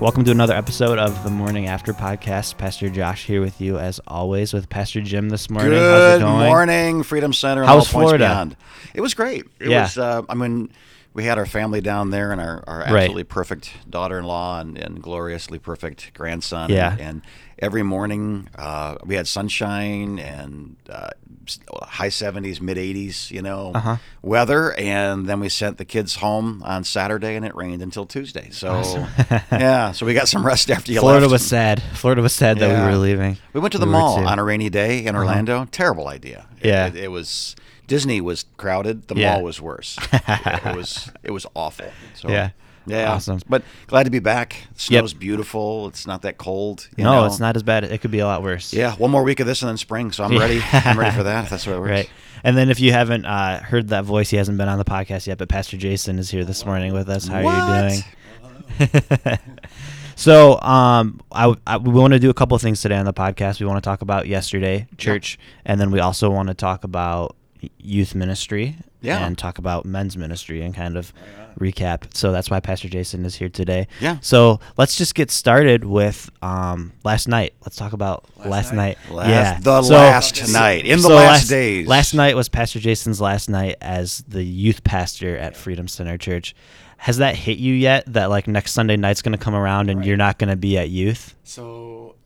Welcome to another episode of the Morning After Podcast. Pastor Josh here with you as always with Pastor Jim this morning. How's it going? Good morning, Freedom Center. all points Florida? Beyond. It was great. It Yeah. was. Uh, I mean, we had our family down there and our, our Right. absolutely perfect daughter-in-law and, and gloriously perfect grandson. Yeah. And, and every morning uh, we had sunshine and uh, high 70s, mid 80s, you know, Uh-huh. weather. And then we sent the kids home on Saturday and it rained until Tuesday. So yeah, so we got some rest after you Florida left. was sad. Florida was sad that we were leaving. We went to the We mall. Uh-huh. on a rainy day in Orlando. Terrible idea. It- Yeah. it, it was Disney was crowded. The Yeah. mall was worse. it, it was it was awful. So, Yeah. yeah, Awesome. But glad to be back. The Yep. snow's beautiful. It's not that cold. you No, know. it's not as bad. It could be a lot worse. Yeah, one more week of this and then spring. So I'm ready. I'm ready for that. If that's what it works. Right. And then if you haven't uh, heard that voice, he hasn't been on the podcast yet, but Pastor Jason is here this morning with us. How are you doing? so um, I, I- we want to do a couple of things today on the podcast. We want to talk about yesterday church, and then we also want to talk about y- youth ministry Yeah. and talk about men's ministry and kind of recap. So that's why Pastor Jason is here today. Yeah. So let's just get started with um, last night. Let's talk about last, night. Last- yeah. the So- last night. In the last days. Last night was Pastor Jason's last night as the youth pastor at Freedom Center Church. Has that hit you yet? That like next Sunday night's going to come around and you're not going to be at youth? So,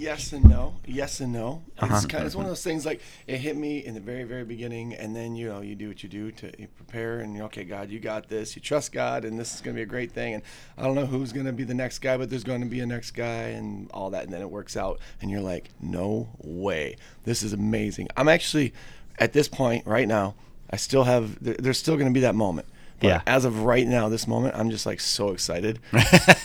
yes and no. Yes and no. Uh-huh. It's kind of it's one of those things like it hit me in the very very beginning, and then you know you do what you do to you prepare, and you're okay, God, you got this. You trust God, and this is going to be a great thing. And I don't know who's going to be the next guy, but there's going to be a next guy, and all that, and then it works out, and you're like, no way, this is amazing. I'm actually at this point right now. I still have. There's still going to be that moment. But Yeah. as of right now, this moment, I'm just like so excited.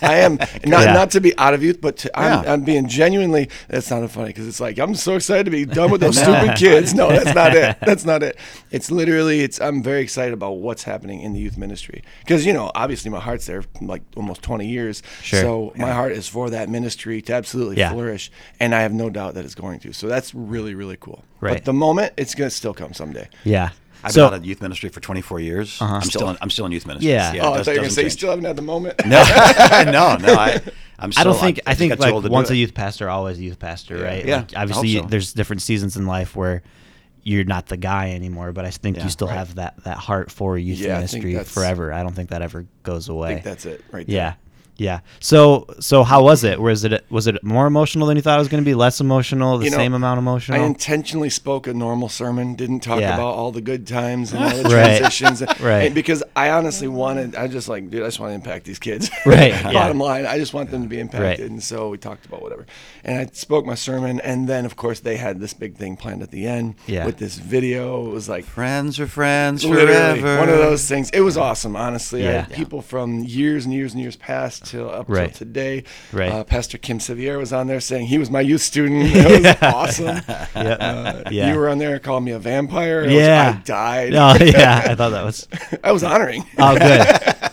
I am not Yeah. not to be out of youth, but to, I'm, Yeah. I'm being genuinely. That not funny because it's like I'm so excited to be done with those stupid kids. No, that's not it. That's not it. It's literally. It's. I'm very excited about what's happening in the youth ministry because you know, obviously, my heart's there like almost 20 years. Sure. So my heart is for that ministry to absolutely Yeah. flourish, and I have no doubt that it's going to. So that's really really cool. Right. But the moment, it's gonna still come someday. Yeah. I've so been out of youth ministry for 24 years. Uh-huh. I'm still in, I'm still in youth ministry. Yeah. oh, I it thought you were gonna doesn't say you still haven't had the moment. No, no, no. I, I'm. Still, I don't think I, think, I'm too like old to do once a youth pastor, always a youth pastor, right? Yeah, Like, I obviously, hope so. there's different seasons in life where you're not the guy anymore, but I think Yeah, you still right. have that that heart for youth Yeah, ministry that's- forever. I don't think that ever goes I away. think that's it right there. Yeah. Yeah. So so how was it? Was it was it more emotional than you thought it was going to be? Less emotional? The You know, same amount emotional? I intentionally spoke a normal sermon, didn't talk Yeah. about all the good times and all the Right. transitions. and- Right. and because I honestly wanted, I just like, dude, I just want to impact these kids. Right, yeah. Bottom line, I just want them to be impacted. Right. And so we talked about whatever. And I spoke my sermon. And then, of course, they had this big thing planned at the end Yeah. with this video. It was like, Friends are friends Literally, forever. one of those things. It was awesome, honestly. I Yeah. had people from years and years and years past till up Right. till today. Right. Uh, Pastor Kim Sevier was on there saying he was my youth student. It was awesome. Yep. Uh, Yeah. You were on there calling me a vampire. I was- Yeah. I died. Oh yeah, I thought that was I was honoring. Oh good.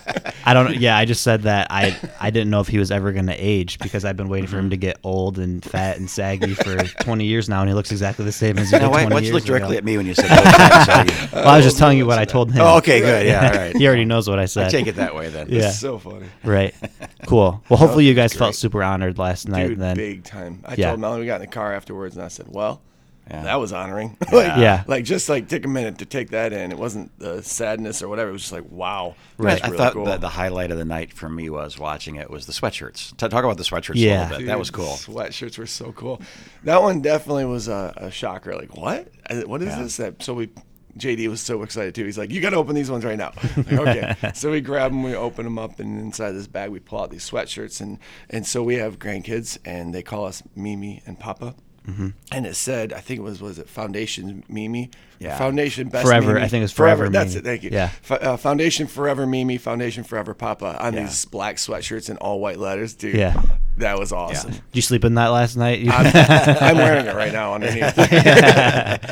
I don't yeah, I just said that I I didn't know if he was ever going to age because I've been waiting for him to mm-hmm. get old and fat and saggy for 20 years now and he looks exactly the same as he did why, 20 why'd you look directly ago. at me when you said that? Well, I was just oh, telling you what I told him. Oh, okay, good. Yeah, all right. he already knows what I said. I take it that way then. Yeah. It's so funny. Right. Cool. Well, hopefully oh, you guys felt super honored last night Dude, then. big time. I Yeah. told Melanie we got in the car afterwards and I said, well, Yeah. that was honoring. like, Yeah. Like just like take a minute to take that in. It wasn't the sadness or whatever. It was just like, wow. Right. That's I really thought cool. that the highlight of the night for me was watching it was the sweatshirts. Talk about the sweatshirts Yeah. a little bit. that was cool. Sweatshirts were so cool. That one definitely was a, a shocker. Like, what? What is this? That- So we, JD was so excited too. He's like, "You got to open these ones right now." Like, okay. so we grab them, we open them up, and inside this bag we pull out these sweatshirts, and and so we have grandkids, and they call us Mimi and Papa. Mm-hmm. And it said, I think it was was it Foundation Mimi, Yeah. Foundation Best Forever, Mimi. I think it was Forever That's Mimi. it. Thank you. Yeah. F- uh, Foundation Forever Mimi, Foundation Forever Papa on Yeah. these black sweatshirts in all white letters, dude. Yeah. That was awesome. Did you sleep in that last night? I'm, I'm wearing it right now underneath. I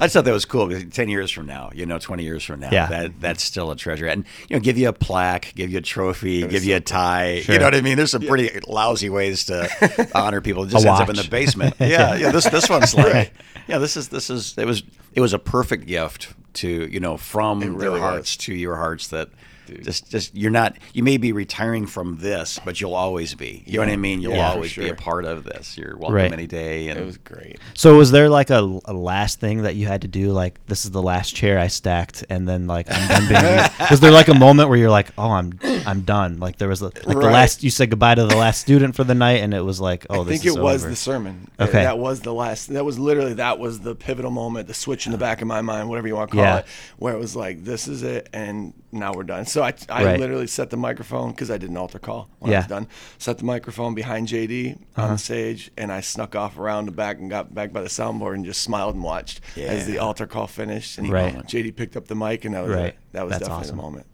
just thought that was cool because ten years from now, you know, twenty years from now, Yeah. that that's still a treasure. And you know, give you a plaque, give you a trophy, give you a tie. Sure. You know what I mean? There's some pretty lousy ways to honor people. It just A ends up in the basement. Yeah, yeah. This this one's like, yeah. This is this is it was it was a perfect gift to you know from It their hearts was. to your hearts that dude. Just, just you're not. You may be retiring from this, but you'll always be. You know what I mean? You'll Yeah, for always be a part of this. You're welcome Right. any day. And it was great. So was there like a, a last thing that you had to do? Like this is the last chair I stacked, and then like I'm done being. was there like a moment where you're like, oh, I'm I'm done? Like there was a, like the Right. last you said goodbye to the last student for the night, and it was like, oh, I this think is it was over. the sermon. Okay. That was the last. That was literally that was the pivotal moment, the switch in the back of my mind, whatever you want to call Yeah. it, where it was like, this is it, and now we're done. So I, I Right. literally set the microphone because I did an altar call when I was done. Set the microphone behind JD on Uh-huh. the stage, and I snuck off around the back and got back by the soundboard and just smiled and watched as the Yeah. altar call finished. And Right. JD picked up the mic, and that was Right. it. That was That's definitely awesome. the moment.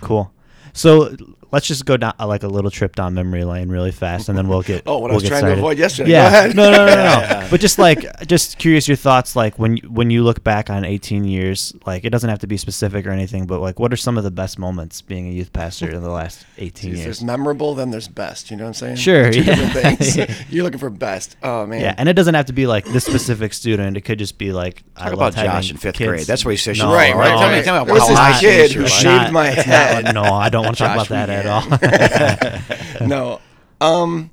Cool. So let's just go down uh, like a little trip down memory lane really fast, and then we'll get. Oh, what I we'll was get trying to avoid yesterday. Yeah. Go ahead. No, no, no, no. no. But just like, just curious your thoughts. Like when when you look back on 18 years, like it doesn't have to be specific or anything, but like, what are some of the best moments being a youth pastor in the last 18 If years? there's memorable, then there's best. You know what I'm saying? Sure, Two yeah. different things. You're looking for best. Oh man. Yeah, and it doesn't have to be like this specific student. It could just be like I Talk love about Josh in fifth kids. grade. That's what he says. No, Right, right. no, Tell me- it- tell me There was how this high kid who your it's life. shaved my it's not- head. no, I don't want to talk about that at all. no. Um,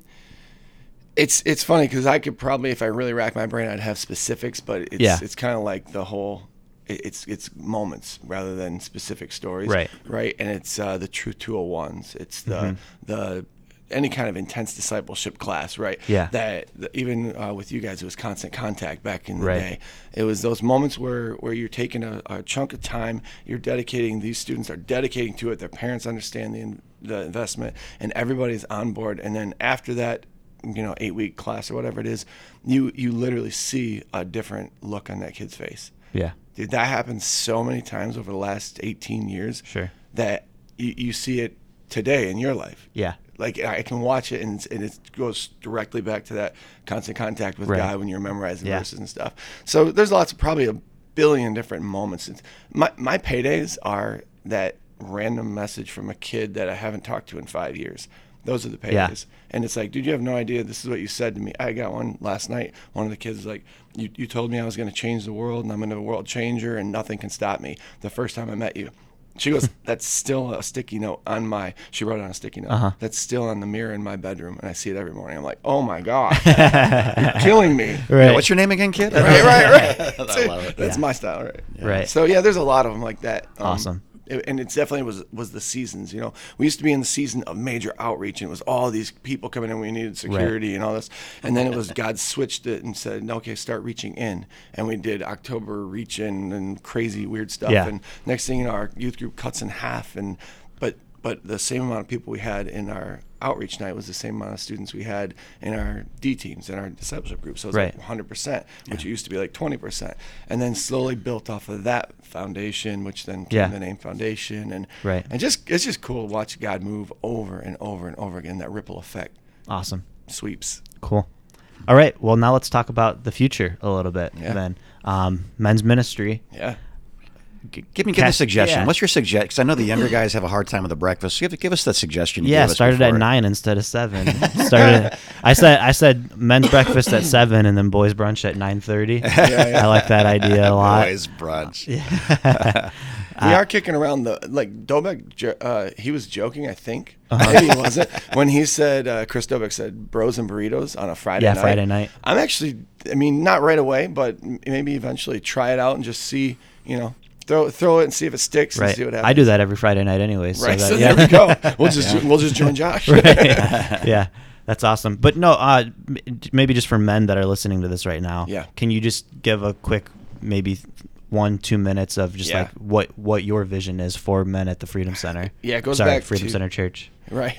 it's it's funny because I could probably, if I really rack my brain, I'd have specifics, but it's Yeah. it's kind of like the whole. It's it's moments rather than specific stories, Right. Right, and it's uh, the true 201s. It's the Mm-hmm. the any kind of intense discipleship class, right? Yeah. That that even uh, with you guys, it was constant contact back in the Right. day. It was those moments where where you're taking a, a chunk of time, you're dedicating. These students are dedicating to it. Their parents understand the in- the investment, and everybody's on board. And then after that, you know, eight week class or whatever it is, you you literally see a different look on that kid's face. Yeah, Dude, that happens so many times over the last 18 years. Sure. That you, you see it today in your life. yeah, Like I can watch it and, and it goes directly back to that constant contact with Right. God when you're memorizing Yeah. verses and stuff. So there's lots of probably a billion different moments. My my paydays are that random message from a kid that I haven't talked to in five years. Those are the paydays. Yeah. And it's like, dude, you have no idea. This is what you said to me. I got one last night. One of the kids was like, you, you told me I was going to change the world and I'm going to be a world changer and nothing can stop me. The first time I met you. She goes, that's still a sticky note on my, she wrote it on a sticky note. Uh-huh. That's still on the mirror in my bedroom. And I see it every morning. I'm like, oh my God, you're killing me. right. Yeah, what's your name again, kid? Right, right, right. I love it. That's Yeah. my style, right? Right. So yeah, there's a lot of them like that. Um, Awesome. And it definitely was was the seasons. You know, we used to be in the season of major outreach, and it was all these people coming in. We needed security and all this, and then it was God switched it and said, "Okay, start reaching in." And we did October reach in and crazy weird stuff. Yeah. And next thing you know, our youth group cuts in half, and but the same amount of people we had in our outreach night was the same amount of students we had in our D teams in our discipleship group. So it was Right. like 100%, which used to be like 20%. And then slowly built off of that foundation, which then came Yeah. the name foundation. And, Right. and just, it's just cool to watch God move over and over and over again. That ripple effect Awesome. sweeps. Cool. All right. Well, now let's talk about the future a little bit. Yeah. Then, um, men's ministry. Yeah. G- Give me, give me a suggestion. yeah. What's your suggestion? Because I know the younger guys have a hard time with the breakfast. Give, give us the suggestion. you Yeah, gave us started at nine instead of seven. started. I said I said men's breakfast at seven and then boys brunch at nine thirty. yeah. I like that idea a lot. Boys brunch. we are kicking around the like Dobek. Uh, he was joking, I think. Uh-huh. Maybe he wasn't when he said uh, Chris Dobek said bros and burritos on a Friday. Yeah, night. Friday night. I'm actually, I mean, not right away, but maybe eventually try it out and just see, you know, throw throw it and see if it sticks and see what happens. I do that every Friday night anyway. So Right. that- So yeah. there we go. We'll just we'll just join Josh. Right. yeah, that's awesome. But no, uh, maybe just for men that are listening to this right now. Yeah. Can you just give a quick, maybe one two minutes of just Yeah. like what what your vision is for men at the Freedom Center? Yeah, it goes Sorry, back Freedom to- Center Church. Right.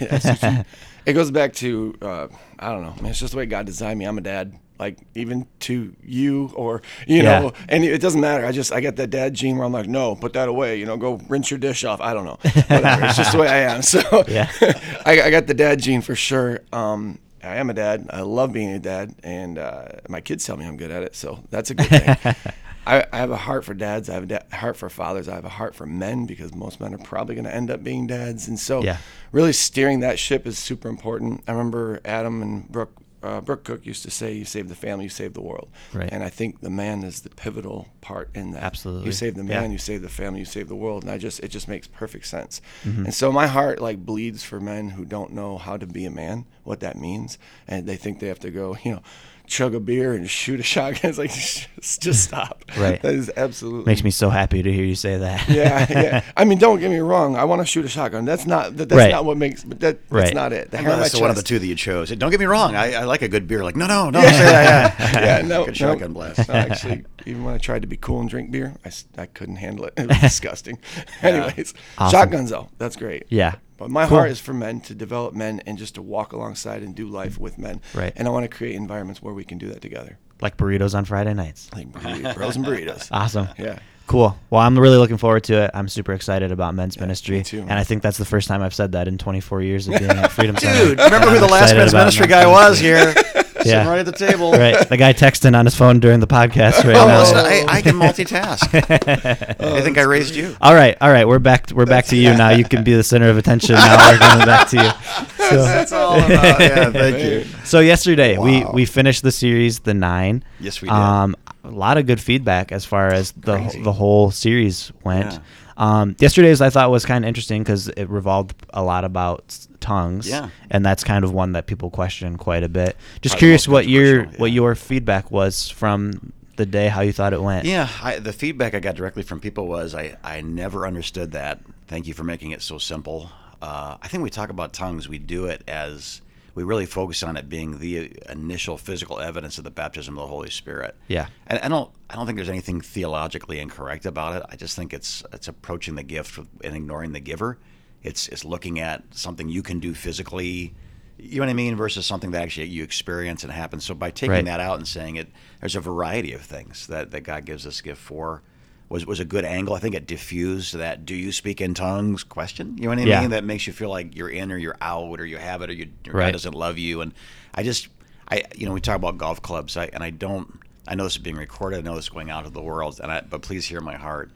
It goes back to uh, I don't know, man. It's just the way God designed me. I'm a dad. Like even to you or you Yeah. know, and it doesn't matter. I just I got that dad gene where I'm like, no, put that away. You know, go rinse your dish off. I don't know. Whatever. it's just the way I am. So Yeah. I, I got the dad gene for sure. Um, I am a dad. I love being a dad, and uh, my kids tell me I'm good at it. So that's a good thing. I, I have a heart for dads. I have a da- heart for fathers. I have a heart for men because most men are probably going to end up being dads. And so, Yeah. really steering that ship is super important. I remember Adam and Brooke uh, Brooke Cook used to say, "You save the family, you save the world." Right. And I think the man is the pivotal part in that. Absolutely. You save the Yeah. man, you save the family, you save the world, and I just it just makes perfect sense. Mm-hmm. And so my heart like bleeds for men who don't know how to be a man, what that means, and they think they have to go, you know. Chug a beer and shoot a shotgun. It's like just, just stop. Right. That is absolutely Makes me so happy to hear you say that. yeah, yeah. I mean, don't get me wrong. I want to shoot a shotgun. That's not that, that's Right. not what makes. But that Right. that's not it. The hair that's one of the two that you chose. Don't get me wrong. I, I like a good beer. Like, no, no, no. Say that. Yeah, Yeah, no, Good no. shotgun blast. No, actually, even when I tried to be cool and drink beer, I, I couldn't handle it. It was disgusting. Anyways, Awesome. shotguns though, that's great. Yeah. But my Cool. heart is for men to develop men and just to walk alongside and do life with men. Right. And I want to create environments where we can do that together. Like burritos on Friday nights. Like burrito- bros and burritos. Awesome. Yeah. Cool. Well, I'm really looking forward to it. I'm super excited about men's ministry, me too, and. I think that's the first time I've said that in 24 years of being at Freedom Center. Dude, remember who the last men's ministry guy was here? Sitting right at the table. Right, the guy texting on his phone during the podcast right Oh, now. listen, I, I can multitask. I think I raised you. All right, all right, we're back. We're back to you now. You can be the center of attention. Now we're coming back to you. So, That's all about. Yeah, thank you. so yesterday we Wow. we finished the series, the nine. Yes, we did. Um, a lot of good feedback as far as the Crazy. the whole series went. Yeah. Um, yesterday's I thought was kind of interesting because it revolved a lot about tongues. Yeah. and that's kind of one that people question quite a bit. Just Probably curious what your controversial, what your feedback was from the day, how you thought it went. Yeah, I, the feedback I got directly from people was I, I never understood that. Thank you for making it so simple. Uh, I think we talk about tongues, we do it as we really focus on it being the initial physical evidence of the baptism of the Holy Spirit. Yeah. and I don't I don't think there's anything theologically incorrect about it. I just think it's it's approaching the gift and ignoring the giver. It's it's looking at something you can do physically. You know what I mean? Versus something that actually you experience and happens. So by taking Right. that out and saying it, there's a variety of things that, that God gives us gift for. Was was a good angle. I think it diffused that "Do you speak in tongues?" question. You know what I Yeah. mean? That makes you feel like you're in or you're out or you have it or you, your Right. God doesn't love you. And I just, I you know, we talk about golf clubs. I, and I don't. I know this is being recorded. I know this is going out to the world. And I, but please hear my heart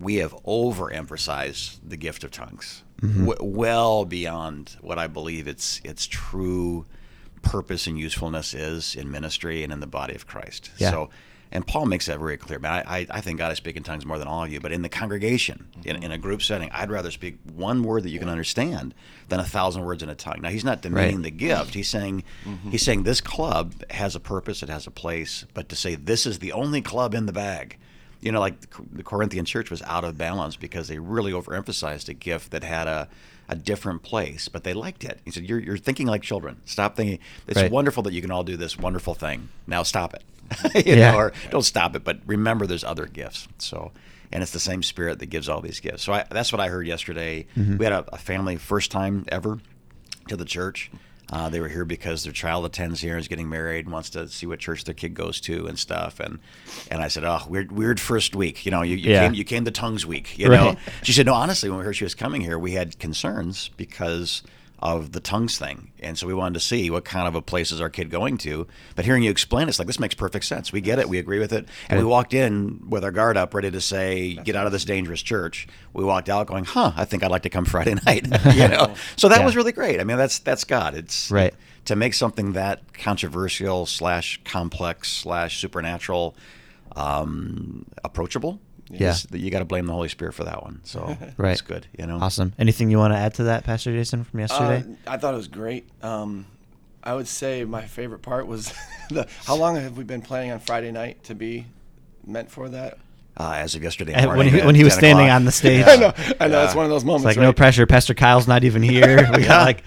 we have overemphasized the gift of tongues, mm-hmm. w- well beyond what I believe its its true purpose and usefulness is in ministry and in the body of Christ. Yeah. So, and Paul makes that very clear. Man, I, I, I think God is speaking tongues more than all of you, but in the congregation, in, in a group setting, I'd rather speak one word that you can understand than a thousand words in a tongue. Now, he's not demeaning Right. the gift. He's saying mm-hmm. he's saying this club has a purpose, it has a place, but to say this is the only club in the bag you know, like the Corinthian church was out of balance because they really overemphasized a gift that had a, a different place, but they liked it. He said, you're, you're thinking like children. Stop thinking. It's Right. wonderful that you can all do this wonderful thing. Now stop it. you Yeah. know, or don't stop it, but remember there's other gifts. So, and it's the same spirit that gives all these gifts. So I, that's what I heard yesterday. Mm-hmm. We had a, a family first time ever to the church. Uh, they were here because their child attends here, is getting married, and wants to see what church their kid goes to and stuff. And and I said, oh, weird, weird first week. You know, you, you Yeah. came you came to tongues week. You know, she said, no, honestly, when we heard she was coming here, we had concerns because of the tongues thing, and so we wanted to see what kind of a place is our kid going to. But hearing you explain, it's like this makes perfect sense. We get it, we agree with it, and we walked in with our guard up, ready to say, get out of this dangerous church. We walked out going, huh, I think I'd like to come Friday night. you know, so that Yeah. was really great. I mean, that's that's God. It's Right. to make something that controversial slash complex slash supernatural um, approachable. Yeah. is- you got to blame the Holy Spirit for that one. So Right. it's good. You know, Awesome. Anything you want to add to that, Pastor Jason, from yesterday? Uh, I thought it was great. Um, I would say my favorite part was the. How long have we been planning on Friday night to be meant for that? uh, as of yesterday morning when he, when he was standing o'clock. on the stage, I know. I know. It's one of those moments. it's like right? no pressure. Pastor Kyle's not even here. We got like,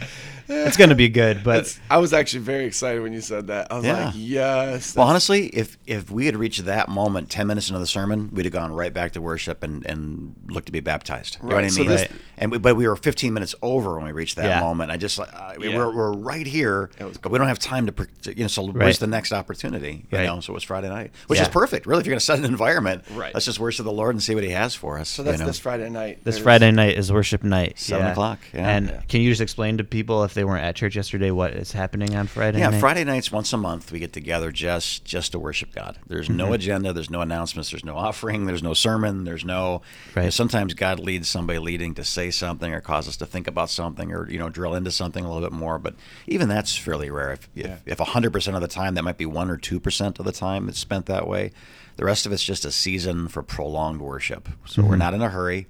it's gonna be good, but It's- I was actually very excited when you said that. I was Yeah. like, yes. Well, honestly, if if we had reached that moment ten minutes into the sermon, we'd have gone right back to worship and, and looked to be baptized. You know Right, what I so mean? this- and we, but we were fifteen minutes over when we reached that Yeah. moment. I just like uh, Yeah. we're, we're right here, was but we don't have time to, pre- you know. So Right. where's the next opportunity? You Right. know, so it was Friday night, which Yeah. is perfect. Really, if you're going to set an environment, Right. Let's just worship the Lord and see what He has for us. so that's you know? this Friday night. this There's- Friday night is worship night. Seven o'clock, yeah. and Yeah. can you just explain to people if they weren't at church yesterday, what is happening on Friday? Yeah, night? Friday nights once a month we get together just just to worship God. There's Mm-hmm. no agenda, there's no announcements, there's no offering, there's no sermon, there's no. Right. you know, sometimes God leads somebody leading to say something or cause us to think about something or you know drill into something a little bit more. But even that's fairly rare. If Yeah. if if hundred percent of the time, that might be one or two percent of the time it's spent that way. The rest of it's just a season for prolonged worship. So Mm-hmm. we're not in a hurry.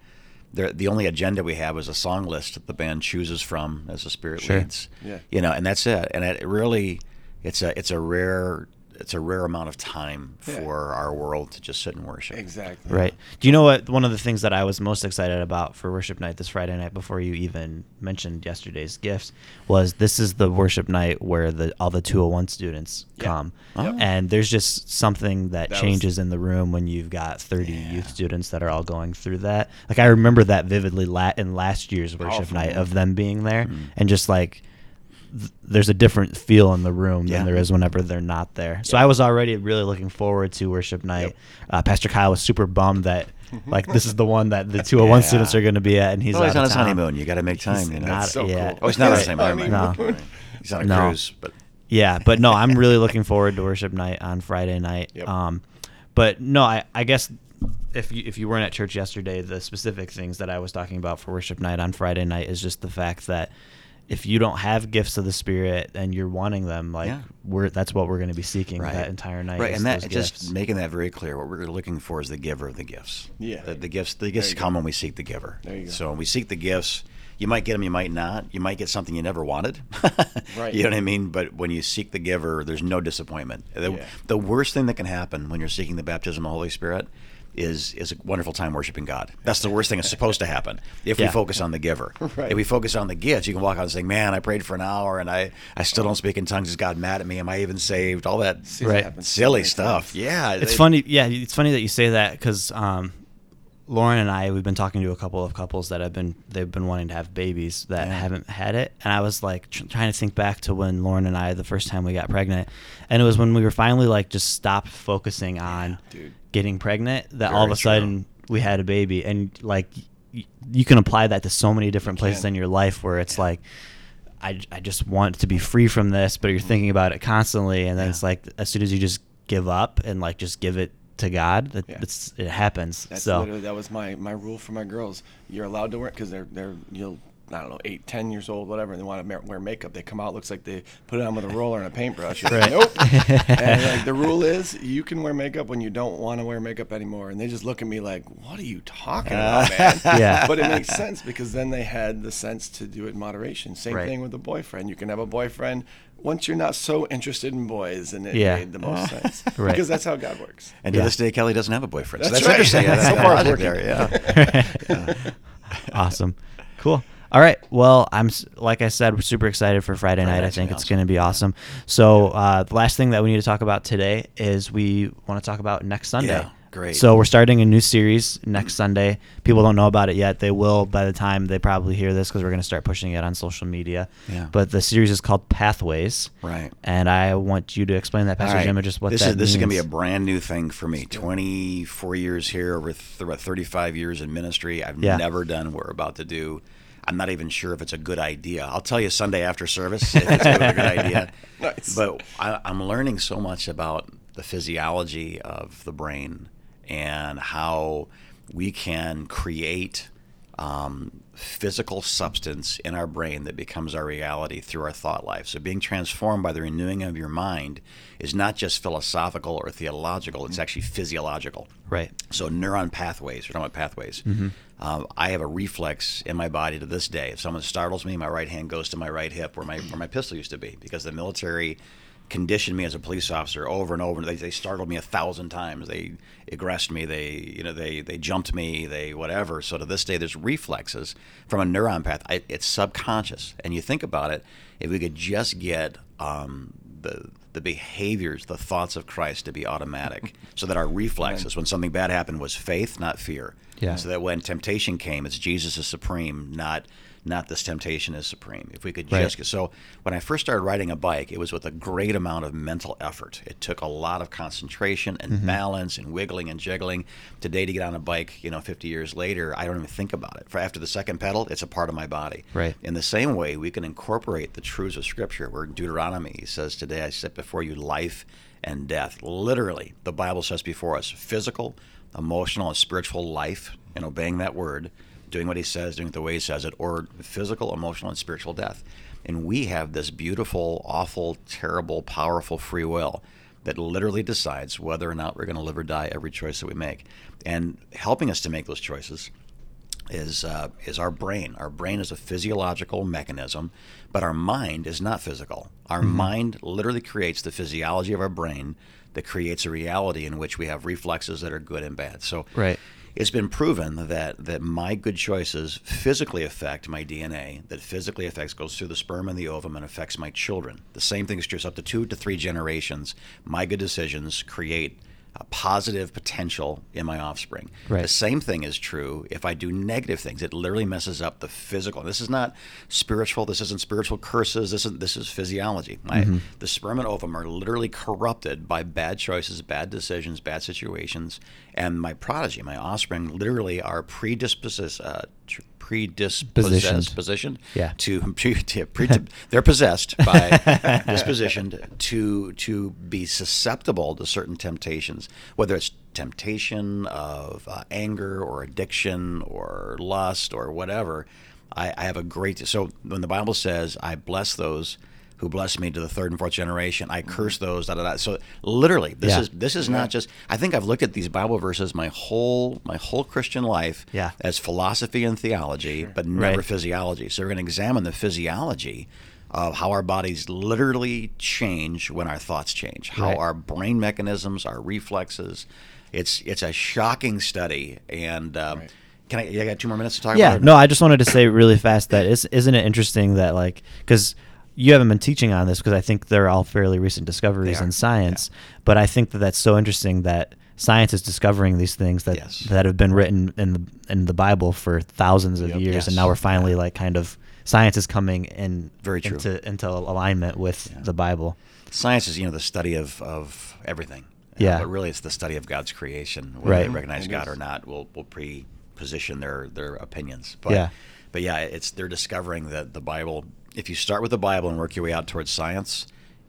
The, the only agenda we have is a song list that the band chooses from as the Spirit Sure. leads Yeah. you know and that's it and it really it's a it's a rare it's a rare amount of time Yeah. for our world to just sit and worship Exactly. Right. Do you know what? One of the things that I was most excited about for worship night this Friday night, before you even mentioned yesterday's gifts, was this is the worship night where the all the 201 students Yeah. come, Yep. and there's just something that, That was- changes in the room when you've got 30 Yeah. youth students that are all going through that. Like I remember that vividly la- in last year's worship Powerful, night of them being there, Mhm. and just like. Th- There's a different feel in the room Yeah. than there is whenever they're not there. So Yeah. I was already really looking forward to worship night. Yep. Uh, Pastor Kyle was super bummed that like this is the one that the 201 Yeah. students are going to be at, and he's well, he's on his honeymoon you got to make time He's you know not- so yeah. cool. oh he's not on his Right. honeymoon No. Right. he's on a No. cruise but Yeah, but no, I'm really looking forward to worship night on Friday night. Yep. Um, but no, I, I guess if you if you weren't at church yesterday, the specific things that I was talking about for worship night on Friday night is just the fact that if you don't have gifts of the spirit and you're wanting them, like Yeah. we're that's what we're going to be seeking right that entire night. right is and that just gifts. making that very clear what we're looking for is the giver of the gifts Yeah. the, the gifts the gifts you go. come when we seek the giver There you go. so when we seek the gifts you might get them you might not you might get something you never wanted Right. you know what i mean but when you seek the giver there's no disappointment the, Yeah. the worst thing that can happen when you're seeking the baptism of the holy spirit is is a wonderful time worshiping God. That's the worst thing that's supposed to happen if we focus on the giver. Right. If we focus on the gifts, you can walk out and say, "Man, I prayed for an hour and I I still don't speak in tongues. Is God mad at me? Am I even saved?" All that Right. silly stuff. times. Yeah, It's it- funny, yeah. It's funny that you say that because um, Lauren and I we've been talking to a couple of couples that have been they've been wanting to have babies that Yeah. haven't had it, and I was like tr- trying to think back to when Lauren and I the first time we got pregnant, and it was when we were finally like just stopped focusing on dude. Getting pregnant that all of Very a sudden we had a baby, and like y- you can apply that to so many different You places can. in your life where it's like. I, I just want to be free from this, but you're mm-hmm. thinking about it constantly, and then Yeah. it's like as soon as you just give up and like just give it to God, that Yeah. it's, it happens. That's so literally that was my my rule for my girls. You're allowed to wear because they're they're you'll I don't know eight ten years old whatever and they want to wear makeup. They come out looks like they put it on with a roller and a paintbrush. You're like, nope. and like the rule is you can wear makeup when you don't want to wear makeup anymore. And they just look at me like, what are you talking uh, about, man? Yeah. But it makes sense because then they had the sense to do it in moderation. Same Right. thing with a boyfriend. You can have a boyfriend once you're not so interested in boys, and it Yeah. made the most sense Right. because that's how God works. And to this day, Kelly doesn't have a boyfriend. That's so that's right. interesting. Yeah, So far logic it's there. working. Yeah. awesome, cool. All right. Well, I'm like I said, we're super excited for Friday night. I think it's be going to be awesome. So uh, the last thing that we need to talk about today is we want to talk about next Sunday. Yeah, great. So we're starting a new series next Sunday. People don't know about it yet. They will by the time they probably hear this because we're going to start pushing it on social media. Yeah. But the series is called Pathways. Right. And I want you to explain that, Pastor right. Jim, just what this that is this is going to be a brand new thing for me. Twenty four years here, over th- about thirty five years in ministry. I've Yeah. never done what we're about to do. I'm not even sure if it's a good idea. I'll tell you Sunday after service if it's a good idea. Nice. But I, I'm learning so much about the physiology of the brain and how we can create um, physical substance in our brain that becomes our reality through our thought life. So, being transformed by the renewing of your mind is not just philosophical or theological, it's actually physiological. right. So neuron pathways. We're talking about pathways. Um, I have a reflex in my body to this day. If someone startles me, my right hand goes to my right hip where my where my pistol used to be because the military conditioned me as a police officer over and over. They, they startled me a thousand times. They aggressed me. They you know they they jumped me. They whatever. So to this day, there's reflexes from a neuron path. I, it's subconscious, and you think about it. If we could just get um, the the behaviors, the thoughts of Christ to be automatic, so that our reflexes, when something bad happened, was faith, not fear. Yeah. So that when temptation came, it's Jesus is supreme, not not this temptation is supreme. If we could Right. just so when I first started riding a bike, it was with a great amount of mental effort. It took a lot of concentration and Mm-hmm. balance and wiggling and jiggling. Today, to get on a bike, you know, 50 years later, I don't even think about it. For after the second pedal, it's a part of my body. Right. In the same way, we can incorporate the truths of Scripture. Where Deuteronomy, he says, "Today I set before you life and death." Literally, the Bible says before us physical, emotional, and spiritual life, and obeying that word, doing what He says, doing it the way He says it, or physical, emotional, and spiritual death. And we have this beautiful, awful, terrible, powerful free will that literally decides whether or not we're going to live or die every choice that we make. And helping us to make those choices is uh, is our brain. Our brain is a physiological mechanism, but our mind is not physical. Our mind literally creates the physiology of our brain that creates a reality in which we have reflexes that are good and bad. So Right. It's been proven that that my good choices physically affect my DNA. That physically affects goes through the sperm and the ovum and affects my children. The same thing is true. Up to two to three generations, my good decisions create a positive potential in my offspring. Right. The same thing is true if I do negative things. It literally messes up the physical. This is not spiritual. This isn't spiritual curses. This is this is physiology. My, The sperm and ovum are literally corrupted by bad choices, bad decisions, bad situations, and my prodigy, my offspring, literally are predisposed. Uh, tr- Positioned. positioned Yeah. to, to pre, they're possessed by dispositioned to to be susceptible to certain temptations, whether it's temptation of uh, anger or addiction or lust or whatever. I, I have a great so when the Bible says, "I bless those." Who bless me to the third and fourth generation? I curse those. Da, da, da. So literally, this Yeah. is this is not just. I think I've looked at these Bible verses my whole my whole Christian life Yeah. as philosophy and theology, but never Right. physiology. So we're going to examine the physiology of how our bodies literally change when our thoughts change, how Right. our brain mechanisms, our reflexes. It's it's a shocking study, and um, can I? I got two more minutes to talk Yeah, no, I just wanted to say really fast that is, isn't it interesting that like because you haven't been teaching on this because I think they're all fairly recent discoveries in science, but I think that that's so interesting that science is discovering these things that Yes. that have been written in the in the Bible for thousands of Yep. years, Yes. and now we're finally like kind of science is coming in Very true. into into alignment with Yeah. the Bible. Science is you know the study of of everything. Uh, Yeah. but really, it's the study of God's creation. Whether Right. they recognize God or not will will pre-position their their opinions. But, Yeah. But yeah, it's they're discovering that the Bible. If you start with the Bible and work your way out towards science,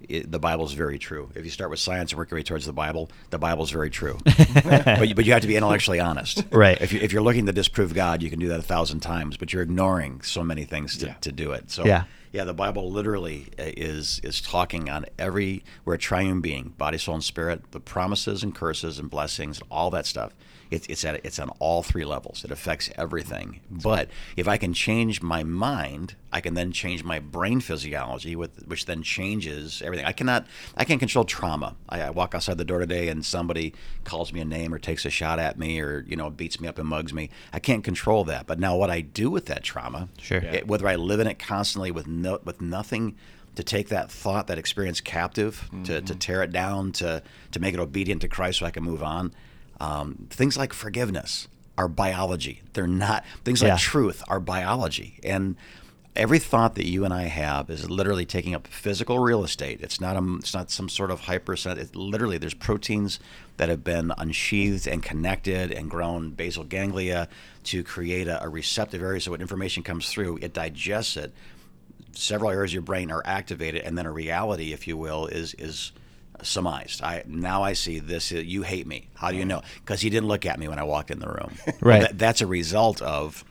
it, the Bible is very true. If you start with science and work your way towards the Bible, the Bible is very true. but, you, but you have to be intellectually honest. Right. If, you, if you're looking to disprove God, you can do that a thousand times, but you're ignoring so many things to, Yeah. to do it. So Yeah. yeah, the Bible literally uh, is is talking on every we're a triune being, body, soul, and spirit. The promises and curses and blessings, and all that stuff. It's it's at it's on all three levels. It affects everything. But if I can change my mind, I can then change my brain physiology, with which then changes everything. I cannot I can't control trauma. I, I walk outside the door today and somebody calls me a name or takes a shot at me or you know beats me up and mugs me. I can't control that. But now what I do with that trauma, sure, it, whether I live in it constantly with no with nothing to take that thought, that experience captive, mm-hmm. to, to tear it down, to to make it obedient to Christ, so I can move on. Um, things like forgiveness are biology. They're not things like Yeah. truth are biology, and every thought that you and I have is literally taking up physical real estate. It's not a, it's not some sort of hyper. It literally there's proteins that have been unsheathed and connected and grown basal ganglia to create a, a receptive area. So when information comes through, it digests it. Several areas of your brain are activated, and then a reality, if you will, is is surmised. I now I see this. You hate me. How do you know? Mm. Because he didn't look at me when I walked in the room. Right. That, that's a result of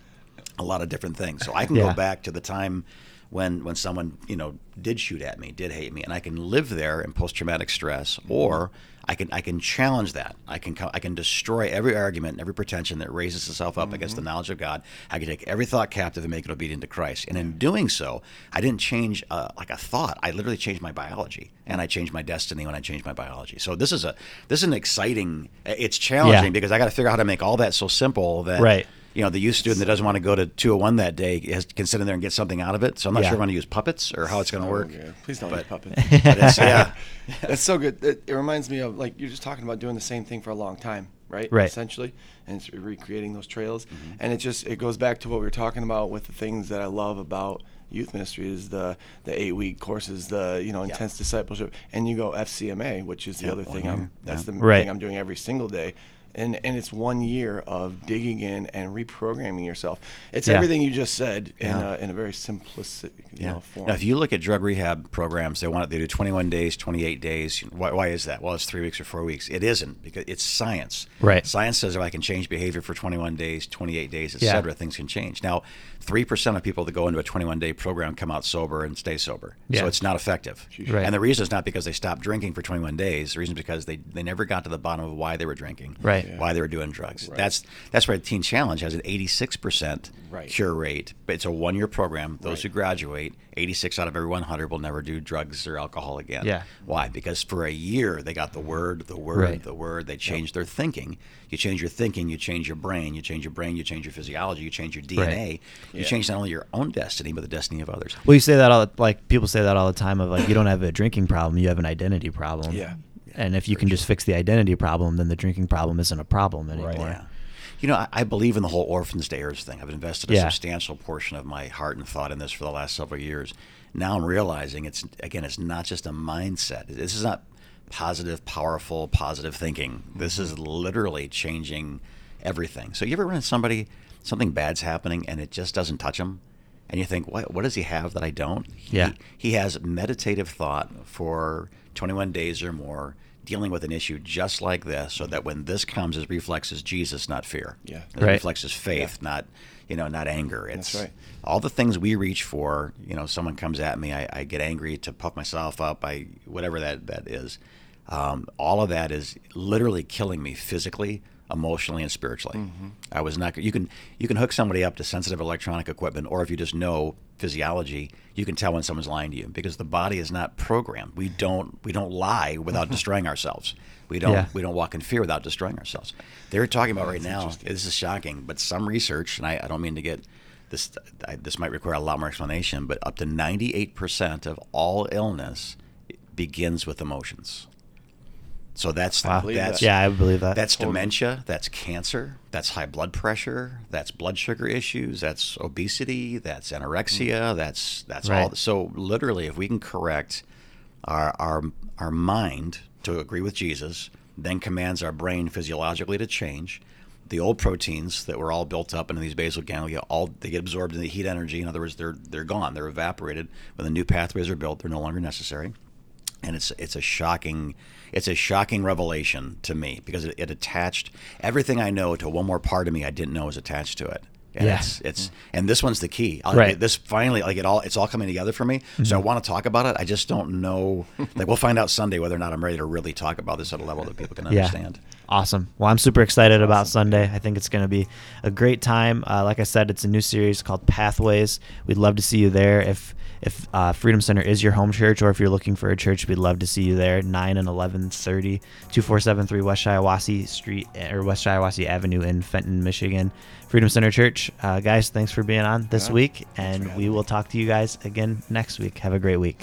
a lot of different things. So I can Yeah. go back to the time when when someone you know did shoot at me, did hate me, and I can live there in post traumatic stress, mm-hmm. or I can I can challenge that. I can I can destroy every argument, and every pretension that raises itself up against the knowledge of God. I can take every thought captive and make it obedient to Christ. And in doing so, I didn't change uh, like a thought. I literally changed my biology, and I changed my destiny when I changed my biology. So this is a this is an exciting. It's challenging Yeah. because I got to figure out how to make all that so simple that Right. You know, the youth student that doesn't want to go to 201 that day has, can sit in there and get something out of it. So I'm not Yeah. sure if I'm going to use puppets or how it's going to Oh, work. yeah. Please don't But- use puppets. But it's, yeah. That's so good. It, it reminds me of like you're just talking about doing the same thing for a long time, right? Right. Essentially, and it's recreating those trails, mm-hmm. and it just it goes back to what we were talking about with the things that I love about youth ministry is the the eight week courses, the you know intense discipleship, and you go FCMA, which is the oh, Yeah, other one thing year. I'm that's Yeah. the Right. thing I'm doing every single day. And, and it's one year of digging in and reprogramming yourself. It's Yeah. everything you just said in, Yeah. a, in a very simplistic you Yeah. know, form. Now, if you look at drug rehab programs, they want they do 21 days, 28 days. Why, why is that? Well, it's three weeks or four weeks. It isn't because it's science. Right. Science says if I can change behavior for 21 days, 28 days, et Yeah. cetera, things can change. Now, three percent of people that go into a 21 day program come out sober and stay sober. Yeah. So it's not effective. Right. And the reason is not because they stopped drinking for 21 days. The reason is because they, they never got to the bottom of why they were drinking. Right. Yeah. Why they were doing drugs. That's that's why the Teen Challenge has an 86% Right. cure rate, but it's a one year program. Those who graduate, 86 out of every 100 will never do drugs or alcohol again. Yeah. Why? Because for a year they got the word, the word, Right. the word. They changed their thinking. You change your thinking, you change your brain. You change your brain, you change your physiology, you change your DNA. You Yeah. change not only your own destiny, but the destiny of others. Well, you say that all like people say that all the time of like you don't have a drinking problem, you have an identity problem. Yeah. And if you can just fix the identity problem, then the drinking problem isn't a problem anymore. Yeah. You know, I, I believe in the whole orphans to heirs thing. I've invested a Yeah. substantial portion of my heart and thought in this for the last several years. Now I'm realizing it's again, it's not just a mindset. This is not positive, powerful, positive thinking. This is mm-hmm. literally changing everything. So you ever run into somebody, something bad's happening, and it just doesn't touch them, and you think, what What does he have that I don't? He- Yeah. he has meditative thought for 21 days or more dealing with an issue just like this so that when this comes his reflex is jesus not fear Yeah. his Right. reflex is faith not you know not anger it's That's right. all the things we reach for you know someone comes at me i, I get angry to puff myself up i whatever that that is um, all of that is literally killing me physically emotionally and spiritually Mm-hmm. i was not you can you can hook somebody up to sensitive electronic equipment or if you just know physiology you can tell when someone's lying to you because the body is not programmed. We don't we don't lie without mm-hmm. destroying ourselves. We don't Yeah. we don't walk in fear without destroying ourselves. They're talking about right now this is shocking but some research and i, I don't mean to get this I, this might require a lot more explanation but up to 98% of all illness begins with emotions so that's Wow. believe that's that. Yeah, I believe that. that's Totally. dementia, that's cancer, that's high blood pressure, that's blood sugar issues, that's obesity, that's anorexia, mm. that's that's all So literally, if we can correct our our our mind to agree with Jesus, then commands our brain physiologically to change. The old proteins that were all built up into these basal ganglia, all they get absorbed in the heat energy. In other words, they're they're gone, they're evaporated. When the new pathways are built, they're no longer necessary and it's it's a shocking it's a shocking revelation to me because it, it attached everything I know to one more part of me I didn't know was attached to it. And Yeah. it's it's and this one's the key. I'll- Right. This finally like it all it's all coming together for me. So I want to talk about it. I just don't know. like we'll find out Sunday whether or not I'm ready to really talk about this at a level that people can understand. Yeah. Awesome. Well, I'm super excited about Sunday. I think it's going to be a great time. Uh, like I said, it's a new series called Pathways. We'd love to see you there. If if uh, Freedom Center is your home church, or if you're looking for a church, we'd love to see you there. Nine and eleven thirty, two four seven three West Shiawassee Street or West Shiawassee Avenue in Fenton, Michigan. Freedom Center Church, uh, guys. Thanks for being on this Yeah. week, and we will talk to you guys again next week. Have a great week.